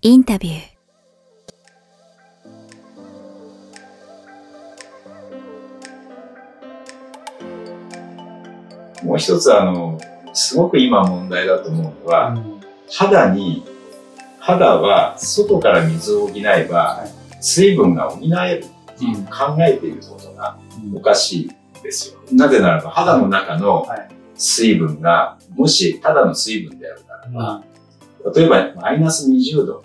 インタビューもう一つあの、すごく今問題だと思うのは、肌に、肌は外から水を補えば、水分が補えるっていう考えていることがおかしいですよ。なぜならば肌の中の水分が、もしただの水分であるならば、例えばマイナス20度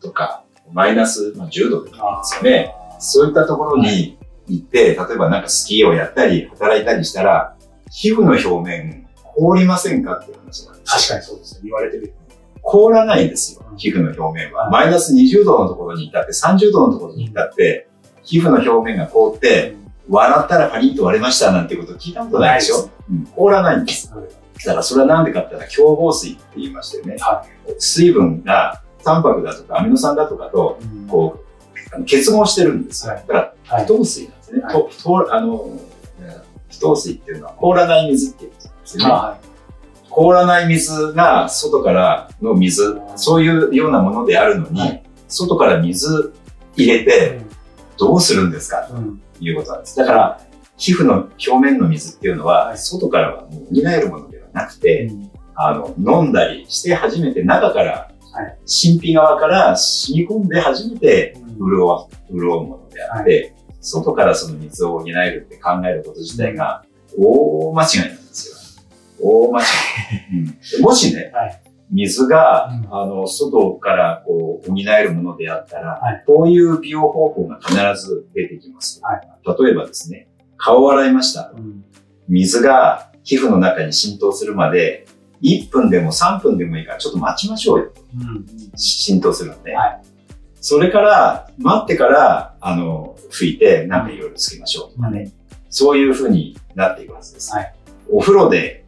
とか、マイナス10度でもいいですよね。そういったところに行って、例えばなんかスキーをやったり、働いたりしたら、皮膚の表面、凍りませんかっていう話なんです確かにそうですね。言われてる。凍らないんですよ、皮膚の表面は。マイナス20度のところに行ったって、30度のところに行ったって、皮膚の表面が凍って、笑ったらパリッと割れましたなんてこと聞いたことないでしょ、うん、凍らないんです。だからそれはなんでかって言ったら、強合水って言いましてね、はい、水分がタンパクだとかアミノ酸だとかと、こう、結合してるんですよ。だから、不透水なんですね。はい、ととあの不透水っていうのは凍らない水っていうことですね。はい、凍らない水が外からの水、そういうようなものであるのに、はい、外から水入れてどうするんですか、ということなんです。だから、皮膚の表面の水っていうのは、外からはもう補えるものではなくて、あの、飲んだりして初めて中から、神秘側から染み込んで初めて潤う、潤うものであって、外からその水を補えるって考えること自体が大間違いなんですよ。大間違い。うん、もしね、はい、水が、うん、あの、外からこう補えるものであったら、はい、こういう美容方法が必ず出てきます。はい、例えばですね、顔を洗いました。うん、水が皮膚の中に浸透するまで、1分でも3分でもいいからちょっと待ちましょうよ。うん、浸透するので、はい。それから、待ってから、あの、拭いて、なんかいろいろつけましょうとかね。そういう風になっていくはずです。はい、お風呂で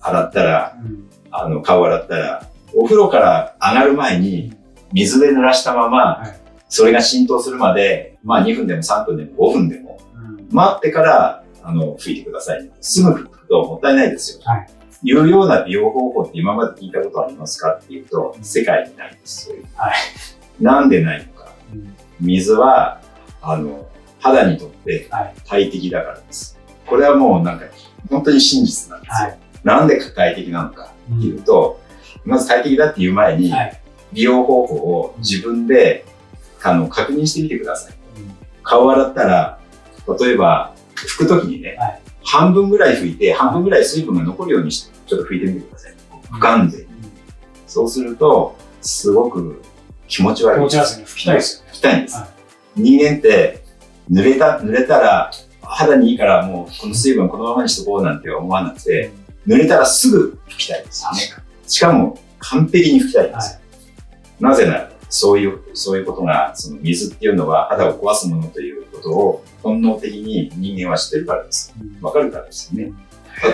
洗ったら、うん、あの、顔洗ったら、お風呂から上がる前に、水で濡らしたまま、それが浸透するまで、まあ2分でも3分でも5分でも、待ってから、あの、拭いてください。すぐ拭くともったいないですよ。はいいうような美容方法って今まで聞いたことありますかっていうと、世界にないです。はい、なんでないのか。水は、あの、肌にとって大敵だからです。これはもうなんか、本当に真実なんですよ。はい、なんで大敵なのかっていうと、うん、まず大敵だっていう前に、美容方法を自分で、あの、確認してみてください。うん、顔洗ったら、例えば、拭くときにね、はい、半分ぐらい拭いて、半分ぐらい水分が残るようにして、ちょっと拭いてみてください。不完全に。そうすると、すごく気持ち悪い。気持ち悪いですね。拭きたいですよね。拭きたいんです。はい、人間って、濡れた、濡れたら、肌にいいからもうこの水分このままにしとこうなんて思わなくて、濡れたらすぐ拭きたいです。しかも完璧に拭きたいんですよ。はい、なぜなら、そういう、そういうことが、その水っていうのは肌を壊すものということを本能的に人間は知ってるからです。わかるからですね。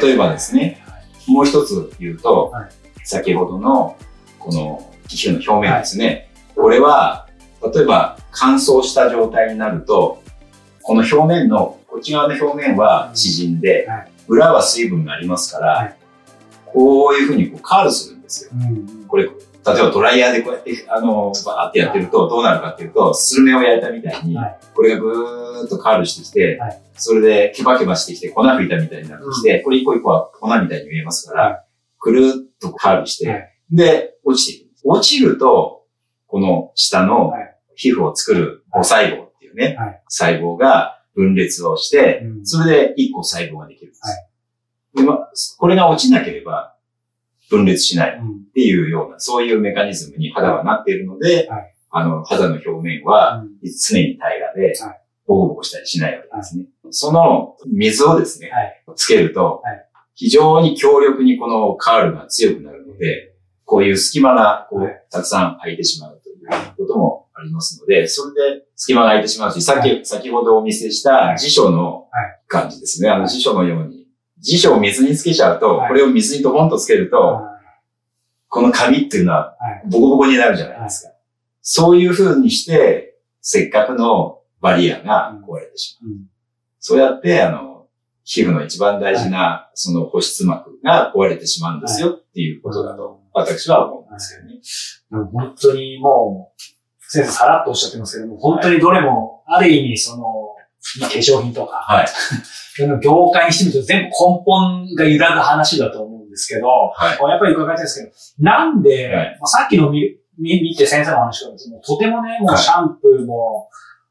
例えばですね、もう一つ言うと、はい、先ほどのこの皮膚の表面ですね。はい、これは、例えば乾燥した状態になると、この表面の、こっち側の表面は縮んで、はい、裏は水分がありますから、こういうふうにこうカールするんですよ。これ、例えばドライヤーでこうやって、あの、バーってやってるとどうなるかっていうと、スルメを焼いたみたいに、これがぐーっとカールしてきて、それでケバケバしてきて粉吹いたみたいになってきて、これ一個一個は粉みたいに見えますから、くるっとカールして、で、落ちていく。落ちると、この下の皮膚を作る母細胞っていうね、細胞が分裂をして、それで一個細胞ができるんです。でま、これが落ちなければ分裂しないっていうような、そういうメカニズムに肌はなっているので、あの、肌の表面は常に平らで、ボコボコしたりしないわけですね。その水をですね、つけると、非常に強力にこのカールが強くなるので、こういう隙間がこう、たくさん空いてしまうということもありますので、それで隙間が空いてしまうし、さっき、先ほどお見せした辞書の感じですね。あの辞書のように。辞書を水につけちゃうと、これを水にドボンとつけると、この紙っていうのはボコボコになるじゃないですか。そういう風にして、せっかくのバリアが壊れてしまう。そうやって、あの、皮膚の一番大事な、その保湿膜が壊れてしまうんですよっていうことだと、私は思うんですよね。本当にもう、先生さらっとおっしゃってますけども、本当にどれも、ある意味、その、まあ、化粧品とか、はい。業界にしてみると全部根本が揺らぐ話だと思うんですけど、はい。やっぱり伺いたいんですけど、なんで、はいまあ、さっきの見見見て先生の話からもうとてもね、もうはいシャンプーも、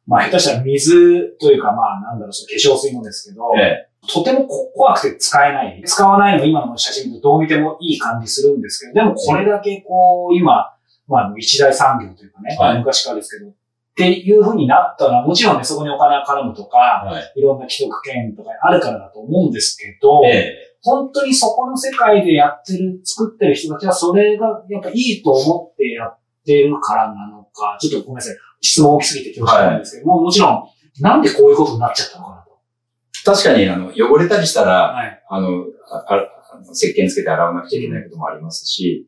まあ下手したら水というか、まあなんだろう、その化粧水もですけど、えとてもこ怖くて使えない。使わないの今の写真とどう見てもいい感じするんですけど、でもこれだけこう、今、まあ一大産業というかね、はい昔からですけど、っていう風になったら、もちろんね、そこにお金が絡むとか、えはい。いろんな既得権とかあるからだと思うんですけど、ええ本当にそこの世界でやってる、作ってる人たちはそれがやっぱいいと思ってやってるからなのか、ちょっとごめんなさい。質問大きすぎて恐縮なんですけども、もちろん、なんでこういうことになっちゃったのかなと。確かに、あの、汚れたりしたら、はい。あの、あああの石鹸つけて洗わなくちゃいけないこともありますし、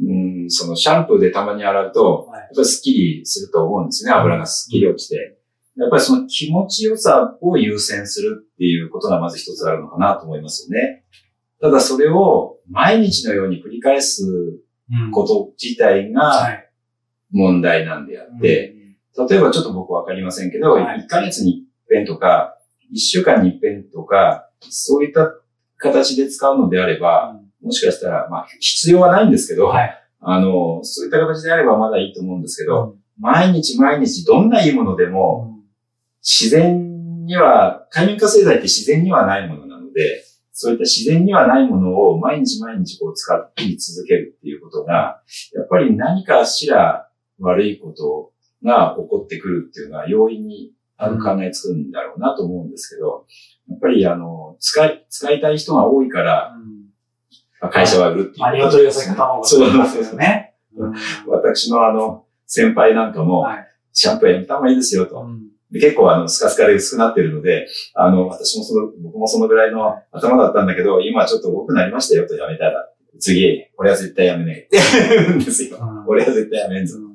うん、そのシャンプーでたまに洗うと、はいやっぱりスッキリすると思うんですね。油がスッキリ落ちて。やっぱりその気持ちよさを優先するっていうことがまず一つあるのかなと思いますよね。ただそれを毎日のように繰り返すうんこと自体がはい。問題なんであって、例えばちょっと僕わかりませんけど、はい1ヶ月に一遍とか、1週間に一遍とか、そういった形で使うのであれば、もしかしたら、まあ、必要はないんですけど、はい。あの、そういった形であればまだいいと思うんですけど、うん毎日毎日どんないいものでも、自然には、海面活性剤って自然にはないものなので、そういった自然にはないものを毎日毎日こう使い続けるっていうことが、やっぱり何かしら悪いことが起こってくるっていうのは容易にあの考えつくんだろうなと思うんですけど、やっぱりあの、使い、使いたい人が多いから、まあ会社は売るっていうことまあ、鶏が先の卵がそう先ですよね。うん私のあの、先輩なんかも、はいシャンプーやめた方がいいですよと。で結構あの、スカスカで薄くなってるので、あの、私もその、僕もそのぐらいの頭だったんだけど、今ちょっと多くなりましたよとやめたら。次、俺は絶対やめねえって言うんですよ。うん俺は絶対やめんぞ。うん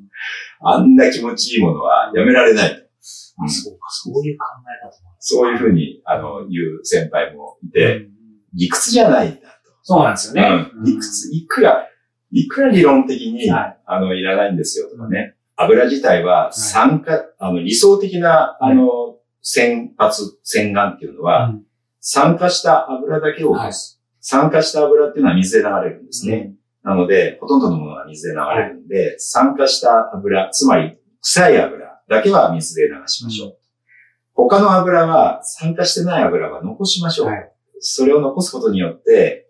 あんな気持ちいいものはやめられない。うんそうか、そういう考え方そういうふうに、あの、言う先輩もいて、うん理屈じゃないんだそうなんですよと。ね。うん理屈、いくら、いくら理論的に、はいあの、いらないんですよとかね。油自体は酸化、あの、理想的な、あの、洗髪、洗顔っていうのは、うん酸化した油だけを落とす。酸化した油っていうのは水で流れるんですね。なので、ほとんどのものは水で流れるんで、酸化した油、つまり臭い油だけは水で流しましょう。他の油は、酸化してない油は残しましょう。はいそれを残すことによって、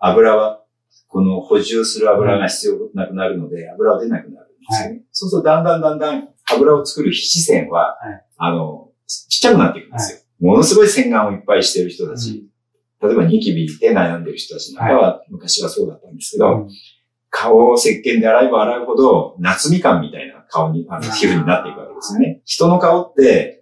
油は、この補充する油が必要なくなるので、油は出なくなるんですよね。そうすると、だんだんだんだん油を作る皮脂腺は、はい。あの、ちっちゃくなっていくんですよ。ものすごい洗顔をいっぱいしてる人たち、例えばニキビで悩んでる人たちなんかは、昔はそうだったんですけど、うん。顔を石鹸で洗えば洗うほど、夏みかんみたいな顔に、あの、皮膚になっていくわけですよね。人の顔って、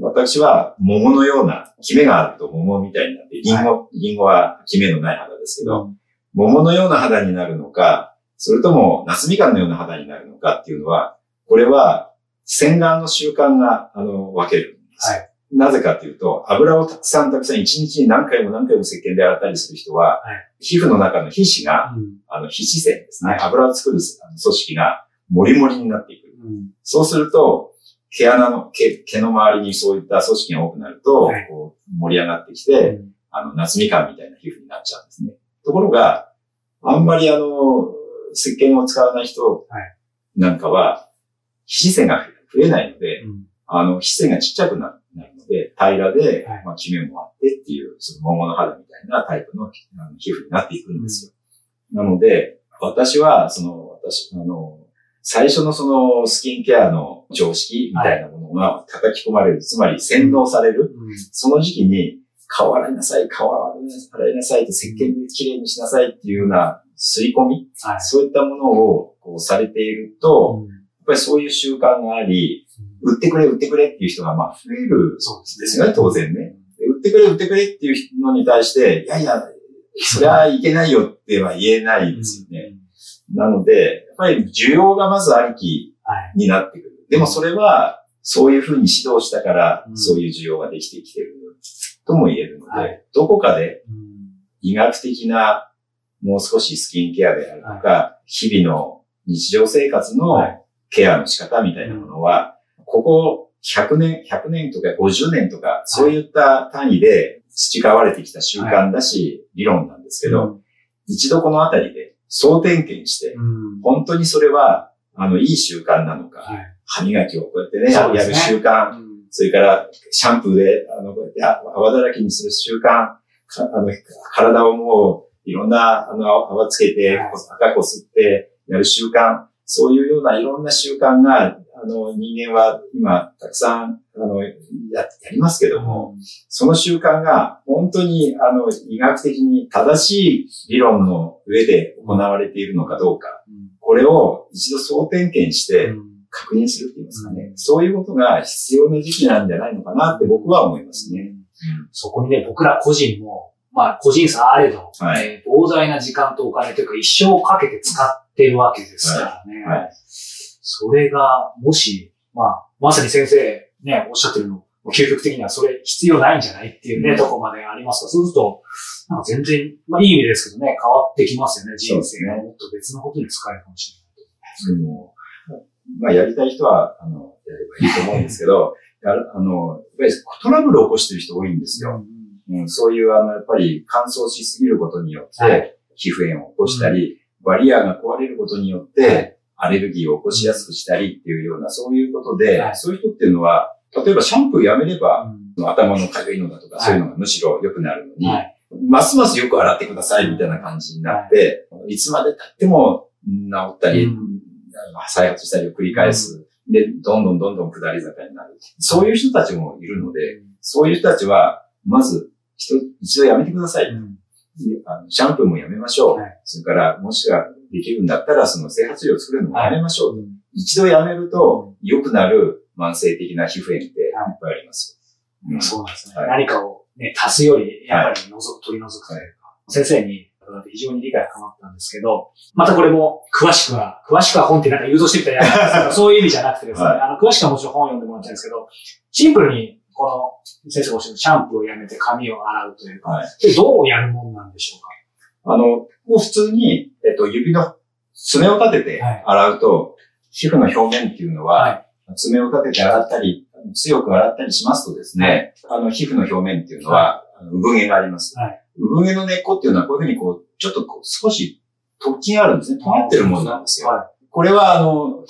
私は桃のような、キメがあると桃みたいになって、リンゴ、リンゴはキメのない肌ですけど、桃のような肌になるのか、それとも夏みかんのような肌になるのかっていうのは、これは洗顔の習慣が、あの、分けるんですよ。はなぜかというと、油をたくさんたくさん一日に何回も何回も石鹸で洗ったりする人は、はい皮膚の中の皮脂が、うんあの、皮脂腺ですね。はい油を作る組織が、もりもりになっていく。うんそうすると、毛穴の、毛、毛の周りにそういった組織が多くなると、はい。こう盛り上がってきて、あの、夏みかんみたいな皮膚になっちゃうんですね。ところが、あんまりあの、石鹸を使わない人はい。なんかは、皮脂腺が増えないので、うん。あの、皮脂腺がちっちゃくななるので、平らで、はい。まあ、キメもあってっていう、その桃の肌みたいなタイプのあの皮膚になっていくんですよ。なので、私は、その、私、あの、最初のそのスキンケアの常識みたいなものが叩き込まれる、つまり洗脳される、その時期に、顔洗いなさい、顔洗いなさいと石鹸できれいにしなさいっていうような刷り込み、はい。そういったものをこうされていると、やっぱりそういう習慣があり、売ってくれ、売ってくれっていう人がまあ増える。ですよね、当然ね。で売ってくれ、売ってくれっていうのに対して、いやいや、それはいけないよっては言えないですよね。なので、ぱり需要がまずありきはい。になってくる。でもそれは、そういうふうに指導したからう、ん。そういう需要ができてきてるとも言えるので、はい。どこかでうん。医学的な、もう少しスキンケアであるとか、日々の日常生活のはい。ケアの仕方みたいなものは、ここ100年、100年とか50年とか、そういった単位で培われてきた習慣だし、理論なんですけど、一度このあたりで総点検して、本当にそれは、あの、いい習慣なのか、歯磨きをこうやってね、やる習慣、それからシャンプーで、あの、こうやって泡だらけにする習慣、あの体をもういろんな、あの、泡つけて、赤こすってやる習慣、そういうようないろんな習慣が、あの、人間は今、たくさん、あの、や、やりますけども、うん、その習慣が、本当に、あの、医学的に正しい理論の上で行われているのかどうか、うん、これを一度総点検して、確認するって言いますかね、うん、そういうことが必要な時期なんじゃないのかなって僕は思いますね。そこにね、僕ら個人も、まあ、個人差あれど、はい、えー、膨大な時間とお金というか一生かけて使ってるわけですからね。はい。はい。それが、もし、まあ、まさに先生ね、おっしゃってるの、究極的にはそれ必要ないんじゃないっていうね、うん、とこまでありますか。そうすると、なんか全然、まあいい意味ですけどね、変わってきますよね、人生が。もっと別のことに使えるかもしれない。うん。まあやりたい人は、あの、やればいいと思うんですけど、あの、やっぱりトラブルを起こしてる人多いんですよ。うん、うん、そういう、あの、やっぱり乾燥しすぎることによって、皮膚炎を起こしたり、バリアが壊れることによって、アレルギーを起こしやすくしたりっていうような、そういうことで、はい、そういう人っていうのは、例えばシャンプーやめれば、うん、頭の痒いのだとか、そういうのがむしろ良くなるのに、はい、ますますよく洗ってくださいみたいな感じになって、はい、いつまで経っても治ったり、うん、再発したりを繰り返す。うん、で、どんどんどんどん下り坂になる。そういう人たちもいるので、そういう人たちは、まず、一度やめてください。あのシャンプーもやめましょう。それから、もしくはできるんだったら、その整髪料を作るのもやめましょう。はい、一度やめると、良くなる慢性的な皮膚炎ってい。っぱいありますよ。うん、そうなんですね。はい、何かをね、足すより、やっぱり除く、取り除くというか、先生に非常に理解が深まったんですけど、またこれも詳しくは、詳しくは本ってなんか誘導してみたらやるんですけど、そういう意味じゃなくてですね、はい、あの、詳しくはもちろん本を読んでもらったんですけど、シンプルに、この先生がおっしゃるシャンプーをやめて髪を洗うというか、はい、でどうやるもんなんでしょうかあの、もう普通に、えっと、指の爪を立てて洗うと、はい、皮膚の表面っていうのは、はい、爪を立てて洗ったり、強く洗ったりしますとですね、あの、皮膚の表面っていうのは、産毛があります。産毛の根っこっていうのはこういうふうにこう、ちょっとこう少し突起があるんですね。尖ってるものなんですよ。これはあの、こ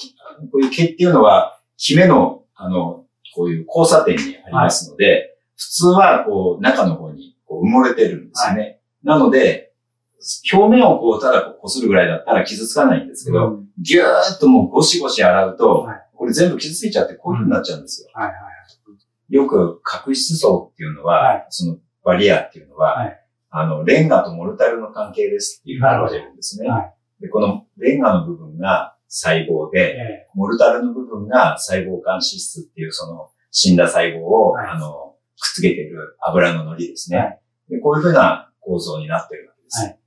ういう毛っていうのは、キメの、あの、こういう交差点にありますので、普通はこう、中の方にこう埋もれてるんですね。なので、表面をこう、ただこするぐらいだったら傷つかないんですけど、うん、ぎゅーっともうゴシゴシ洗うと、はい、これ全部傷ついちゃってこういう風になっちゃうんですよ。はいはい、よく角質層っていうのは、はい、そのバリアっていうのは、はい、あの、レンガとモルタルの関係ですっていうふうに言われるんですね。でこのレンガの部分が細胞で、モルタルの部分が細胞間脂質っていうその死んだ細胞を、あの、くっつけている油の糊ですね。でこういうふうな構造になってるわけです。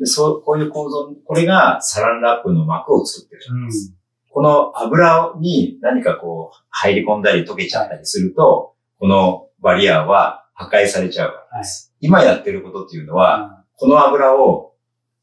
で、そう、こういう構造、これがサランラップの膜を作ってるんです。うん、この油に何かこう入り込んだり溶けちゃったりすると、このバリアは破壊されちゃうわけです。はい、今やってることっていうのは、うん、この油を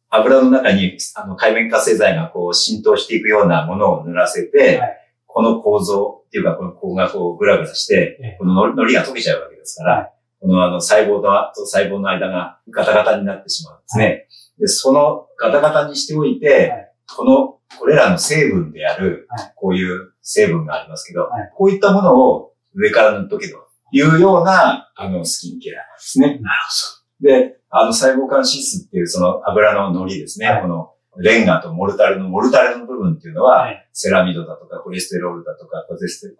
油の中にあの海面活性剤がこう浸透していくようなものを塗らせて、はい、この構造っていうか、この構がこうグラグラして、この糊が溶けちゃうわけですから、はい、このあの細胞と細胞の間がガタガタになってしまうんですね。で、そのガタガタにしておいて、はい、この、これらの成分である、こういう成分がありますけど、はい、こういったものを上から塗っとけというような、あの、スキンケアですね。なるほど。で、あの、細胞間脂質っていうその油の糊ですね。はい、この、レンガとモルタルの、モルタルの部分っていうのは、はい、セラミドだとか、コレステロールだとか、コ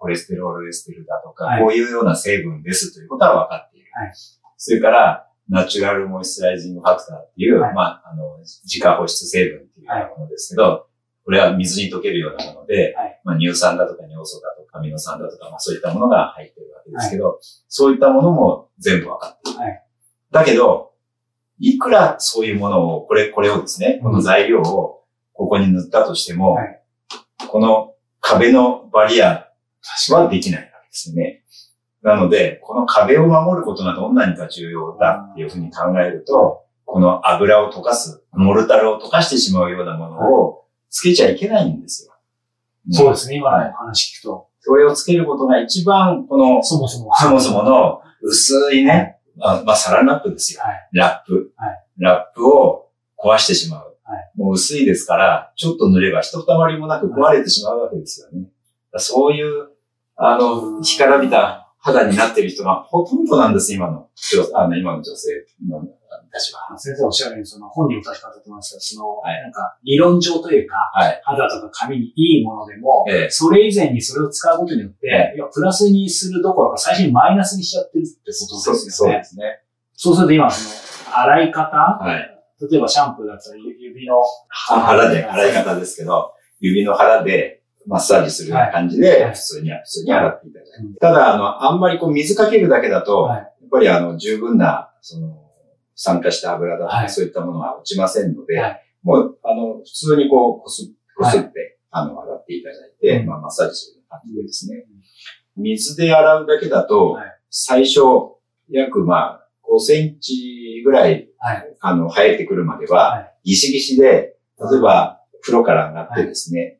レステロールエステルだとか、はい、こういうような成分ですということは分かっている。はい、それから、ナチュラルモイスチライジングファクターっていう、はい、まあ、あの、自家保湿成分っていうものですけど、はい、これは水に溶けるようなもので、はい、まあ、乳酸だとか尿素だとかアミノ酸だとか、まあ、そういったものが入ってるわけですけど、そういったものも全部分かってい。る。だけど、いくらそういうものを、これ、これをですね、この材料をここに塗ったとしても、この壁のバリアはできないわけですね。なので、この壁を守ることがどんなにか重要だっていうふうに考えると、この油を溶かす、モルタルを溶かしてしまうようなものをつけちゃいけないんですよ。そうですね、今の話聞くと。それをつけることが一番、この、そもそも。そもそもの薄いね、まあ、まあ、サランラップですよ。はいラップ、はいラップを壊してしまう。はいもう薄いですから、ちょっと塗れば一たまりもなく壊れてしまうわけですよね。そういう、あの、干からびた肌になっている人がほとんどなんです、今の、女あの今の女性のたちは。先生おっしゃるように、その本人も確かだと思いますけど、その、はいなんか、理論上というか、はい。肌とか髪にいいものでも、ええそれ以前にそれを使うことによって、えいや、プラスにするどころか最初にマイナスにしちゃってるってことそうですよね。そうですね。そうすると今、その、洗い方？はい。例えばシャンプーだったら指の腹で、洗い方ですけど、指の腹でマッサージするような感じで、はい。普通に、普通に洗っていただいて。うんただ、あの、あんまりこう水かけるだけだと、はい。やっぱりあの、十分な、その、酸化した油だとか、はい。そういったものが落ちませんので、はい。もう、あの、普通にこう、こす、こすって、あの、洗っていただいて、うん。まあ、マッサージするような感じでですね。水で洗うだけだと、はい。最初、約まあ、5センチぐらい、はい。あの、生えてくるまでは、はギシギシで、例えば、風呂から上がってですね、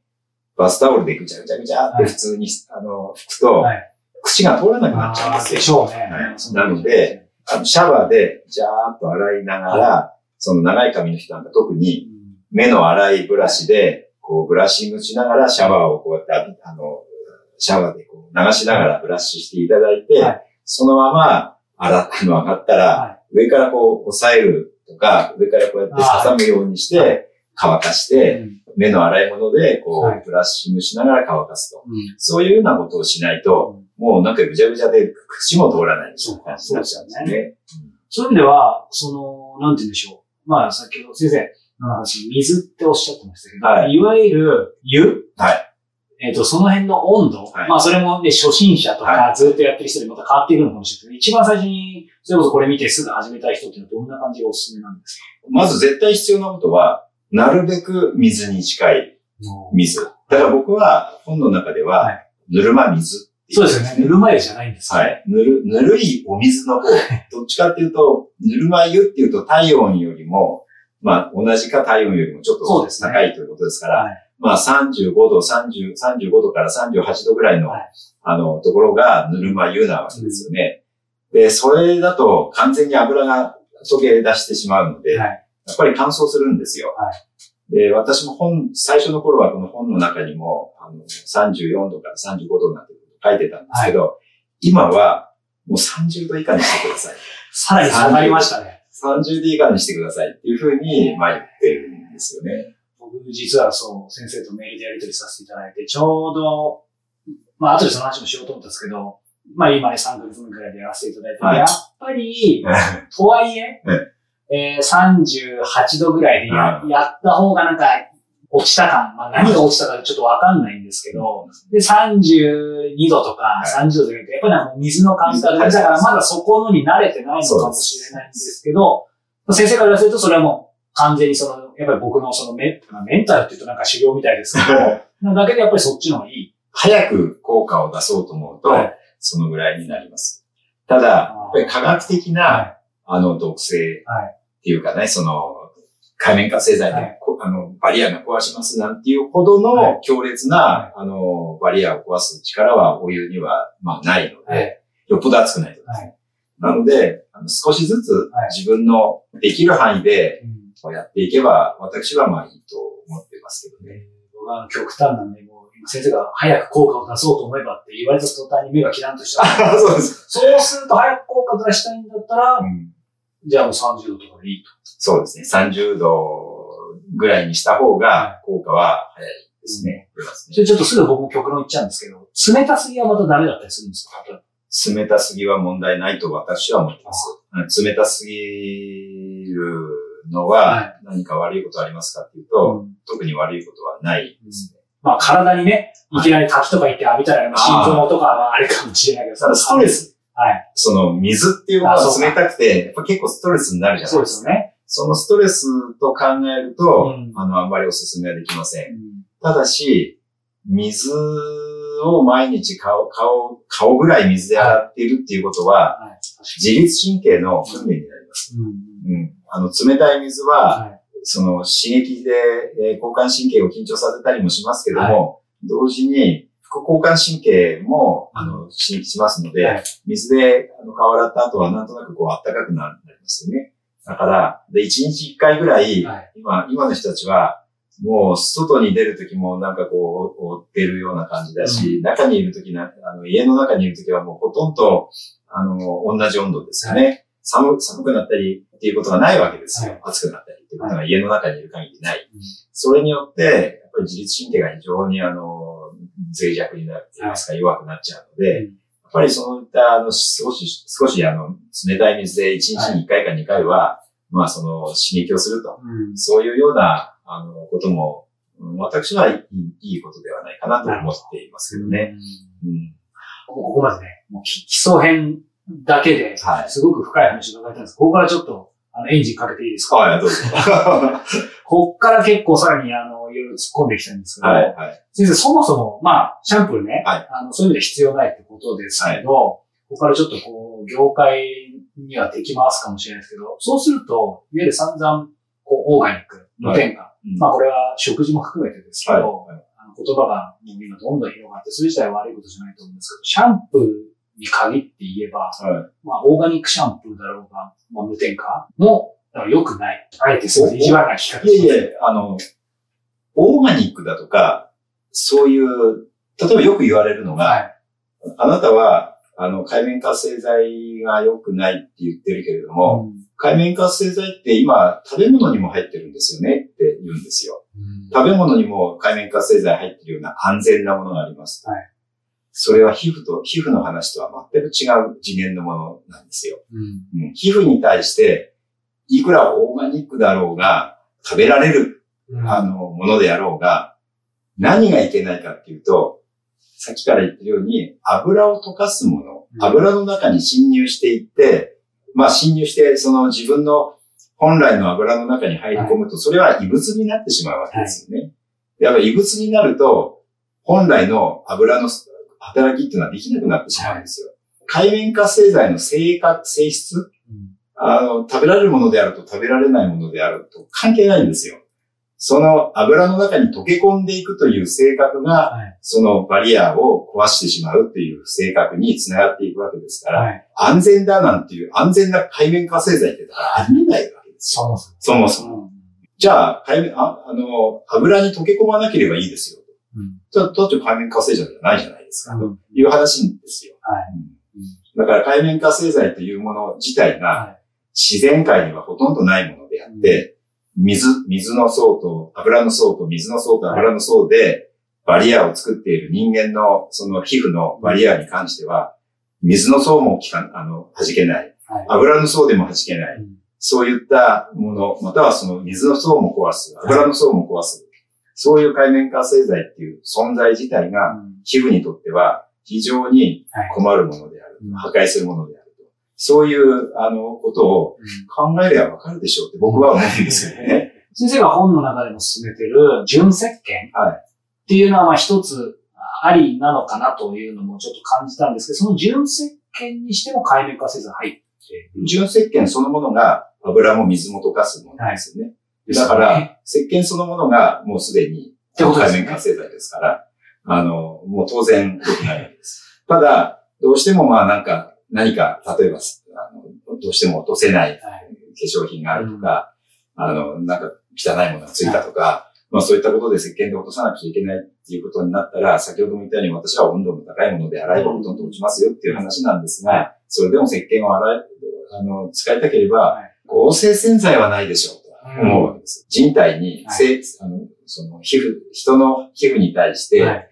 バスタオルでぐちゃぐちゃぐちゃってはい普通に、あの、拭くと、はい。口が通らなくなっちゃうんでしですよ。ょうね。なので、あのシャワーで、ジャーっと洗いながら、その長い髪の人なんか特に、うん。目の粗いブラシで、こう、ブラッシングしながらシャワーをこうやってあの、シャワーでこう流しながらブラッシュしていただいて、はい。そのまま洗ったの上がったら、は上からこう押さえるとか、上からこうやって挟むようにしはて乾かして、うん。目の洗い物でこはい。うブラッシングしながら乾かすと。うん。そういうようなことをしないと、もうなんかぐちゃぐちゃで口も通らないみたいな感じになっちゃうんですね。そういう意味では、その、なんて言うんでしょう。まあ、先ほど先生の話、水っておっしゃってましたけど、、はい。わゆる湯。はい。えっ、と、その辺の温度、はい。まあ、それもね、初心者とか、はずっとやってる人でまた変わっていくのかもしれない一番最初に、それこそこれ見てすぐ始めたい人っていうのはどんな感じがおすすめなんですまず絶対必要なことは、なるべく水に近いか水。だから僕は本の中では、は、ぬるま水ってそうですよね。ぬるま湯じゃないんですよはい。ぬる、ぬるいお水の方。どっちかっていうと、ぬるま湯っていうと体温よりも、まあ同じか体温よりもちょっとそうですね高いということですから、はいまあ35度、30、35度から38度ぐらいの、はいあの、ところがぬるま湯なわけですよね。で、それだと完全に油が溶け出してしまうので、はいやっぱり乾燥するんですよ。はで、私も本、最初の頃はこの本の中にも、あの、34度から35度になって書いてたんですけど、今はもう30度以下にしてください。さらに下がりましたね。30度以下にしてくださいっていうふうに、まあ言ってるんですよね。僕、実はそう、先生とメールでやり取りさせていただいて、ちょうど、まあ、後でその話もしようと思ったんですけど、まあ、今ね、3ヶ月分くらいでやらせていただいて、はいやっぱり、とはいえ、えー、38度ぐらいでや,、うんやった方がなんか、落ちた感、まあ何が落ちたかちょっとわかんないんですけど、で、32度とかは30度とか、やっぱりなんか水の感覚だからまだそこのに慣れてないのかもしれないんですけど、先生から言わせるとそれはもう完全にその、やっぱり僕のそのメまあメンタルって言うとなんか修行みたいですけど、なだけでやっぱりそっちの方がいい。早く効果を出そうと思うと、はい。そのぐらいになります。ただ、やっぱり科学的な、はあの、毒性はい。っていうかね、その、海面活性剤で、はい。こあの、バリアが壊しますなんていうほどはい。の強烈な、あの、バリアを壊す力はお湯には、まあ、ないので、はい。よっぽど熱くないとですね。はなので、あの少しずつはい。自分のできる範囲でうん。やっていけば、私はまあいいと思ってますけどね。僕は極端なんで、もう今先生が早く効果を出そうと思えばって言われた途端に目がキランとした。そうです。そうすると早く効果出したいんだったら、うんじゃあもう30度とかでいいと。そうですね。30度ぐらいにした方が効果は早いですね。出ますね。それちょっとすぐ僕も極論言っちゃうんですけど、冷たすぎはまたダメだったりするんですか？冷たすぎは問題ないと私は思ってます。うん。冷たすぎるのはは何か悪いことありますかっていうと、特に悪いことはないですね。まあ体にね、いきなり滝とか行って浴びたら、まあ。心臓とかはあれかもしれないけど、ただストレス、はい。その水っていうものが冷たくて、やっぱ結構ストレスになるじゃなそいうでか。ですすよね。そのストレスと考えると、うんあの、あんまりお勧めはできません。うんただし、水を毎日顔、顔、顔ぐらい水で洗っているっていうことは、はい。自律神経の訓練になります。うんうん。あの、冷たい水は、はい。その刺激で、えー交感神経を緊張させたりもしますけども、同時に、副交感神経も、あの、刺激しますので、はい水であの顔洗った後はなんとなくこう暖かくなりますよね。だから、で、1日1回ぐらい、はい今、今の人たちは、もう外に出るときもなんかこう、覆ってるような感じだし、中にいるときな、あの、家の中にいるときはもうほとんど、あの、同じ温度ですよね。寒、寒くなったりっていうことがないわけですよ。はい暑くなったりっていうことが家の中にいる限りない。うんそれによって、やっぱり自律神経が非常にあの、脆弱になると言いますか、弱くなっちゃうので、うんやっぱりそういった、あの、少し、少し、あの、冷たい水で1日に1回か2回は、まあ、その、刺激をすると。うんそういうような、あの、ことも、うん私はいい、いいことではないかなと思っていますけどね。うん。ここまでね、もう基基礎編だけで、はいすごく深い話を伺えたんです。ここからちょっと、あの、エンジンかけていいですか？はい、どうぞ。は こっから結構さらに、あの、いろいろ突っ込んでいきたいんですけど、い、はい。先生、そもそも、まあ、シャンプーね、はい。あの、そういう意味で必要ないってことですけど、ここからちょっとこう、業界には敵回すかもしれないですけど、そうすると、いわゆる散々、こう、オーガニック、無添加、うん。まあ、これは食事も含めてですけど、はいはい。あの言葉がもう今どんどん広がって、それ自体は悪いことじゃないと思うんですけど、シャンプーに限って言えば、はいまあ、オーガニックシャンプーだろうが、まあ、無添加も、良くない。あえてすごい意地悪な聞き。いえいえ、あの、オーガニックだとか、そういう、例えばよく言われるのが、はい。あなたは、あの、海面活性剤が良くないって言ってるけれども、うん海面活性剤って今、食べ物にも入ってるんですよねって言うんですよ。うん食べ物にも海面活性剤入ってるような安全なものがあります。はいそれは皮膚と、皮膚の話とは全く違う次元のものなんですよ。うん。うん。皮膚に対して、いくらオーガニックだろうが、食べられる、うん。あの、ものであろうが、何がいけないかっていうと、さっきから言ってるように、油を溶かすもの。う、ん。油の中に侵入していって、まあ侵入して、その自分の本来の油の中に入り込むと、それは異物になってしまうわけですよね。やっぱり異物になると、本来の油の働きっていうのはできなくなってしまうんですよ。海面活性剤の性格、性質うんあの、食べられるものであると食べられないものであると関係ないんですよ。その油の中に溶け込んでいくという性格が、はい。そのバリアを壊してしまうっていう性格につながっていくわけですから、はい。安全だなんていう安全な海面活性剤ってだからありえないわけですよ。そもそも。そもそも。うんじゃあ、海面、ああの、油に溶け込まなければいいですよ。うんじゃあ、だって海面活性剤じゃないじゃないですか。とうんいう話ですよ。はいうんだから海面活性剤というもの自体がは自然界にはほとんどないものであって、水、水の層と油の層と水の層と油の層でバリアを作っている人間のその皮膚のバリアに関しては、水の層も効かあの、弾けない。油の層でも弾けない。うんそういったもの、またはその水の層も壊す、油の層も壊す。そういう海面活性剤っていう存在自体がうん皮膚にとっては非常にはい困るものであるうん。破壊するものであると。そういう、あの、ことを考えればわかるでしょうって僕は思うんですけどね。先生が本の中でも進めてる純石鹸はいっていうのはまあ一つありなのかなというのもちょっと感じたんですけど、その純石鹸にしても海面活性剤入って。純石鹸そのものが油も水も溶かすものですよね。だから、石鹸そのものがもうすでに海面活性剤ですから、あの、もう当然良くないわけです。ただ、どうしてもまあなんか、何か、例えば、あのどうしても落とせないはい。化粧品があるとか、あの、なんか汚いものがついたとか、まあそういったことで石鹸で落とさなきゃいけないっていうことになったら、先ほども言ったように私は温度の高いもので洗えばほとんど落ちますよっていう話なんですが、それでも石鹸を洗い、あの、使いたければ、はい。合成洗剤はないでしょう。と思うわけです。人体に、はい。せあの、その皮膚、人の皮膚に対して、はい。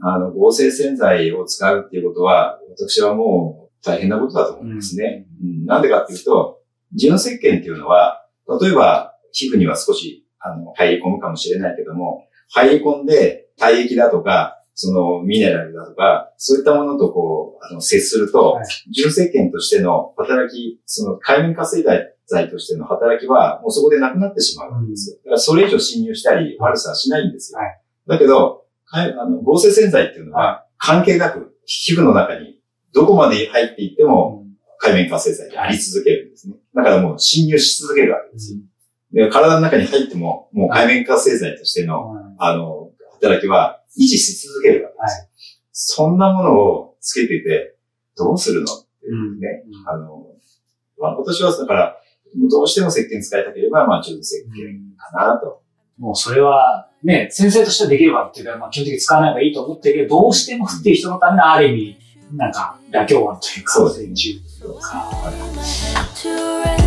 あの、合成洗剤を使うっていうことは、私はもう大変なことだと思いますね。うん。なんでかっていうと、純石鹸っていうのは、例えば皮膚には少し、あの、入り込むかもしれないけども、入り込んで体液だとか、そのミネラルだとか、そういったものとこう、あの、接すると、はい。純石鹸としての働き、その海面活性剤としての働きは、もうそこでなくなってしまうわけですよ。だからそれ以上侵入したり、悪さはしないんですよ。はいだけど、あの合成洗剤っていうのは、関係なく、皮膚の中に、どこまで入っていっても、海面活性剤であり続けるんですね。だからもう侵入し続けるわけですよ。で体の中に入っても、もう海面活性剤としての、あの、働きは維持し続けるわけですよ。そんなものをつけてて、どうするの？っていうね。あの、まあ今年はだから、どうしても石鹸使いたければ、まあ純石鹸かなと。もうそれは、ね、先生としてはできればっていうか、まあ基本的に使わない方がいいと思ってるけど、どうしてもっていう人のためのある意味、なんか、妥協案というか、そうですね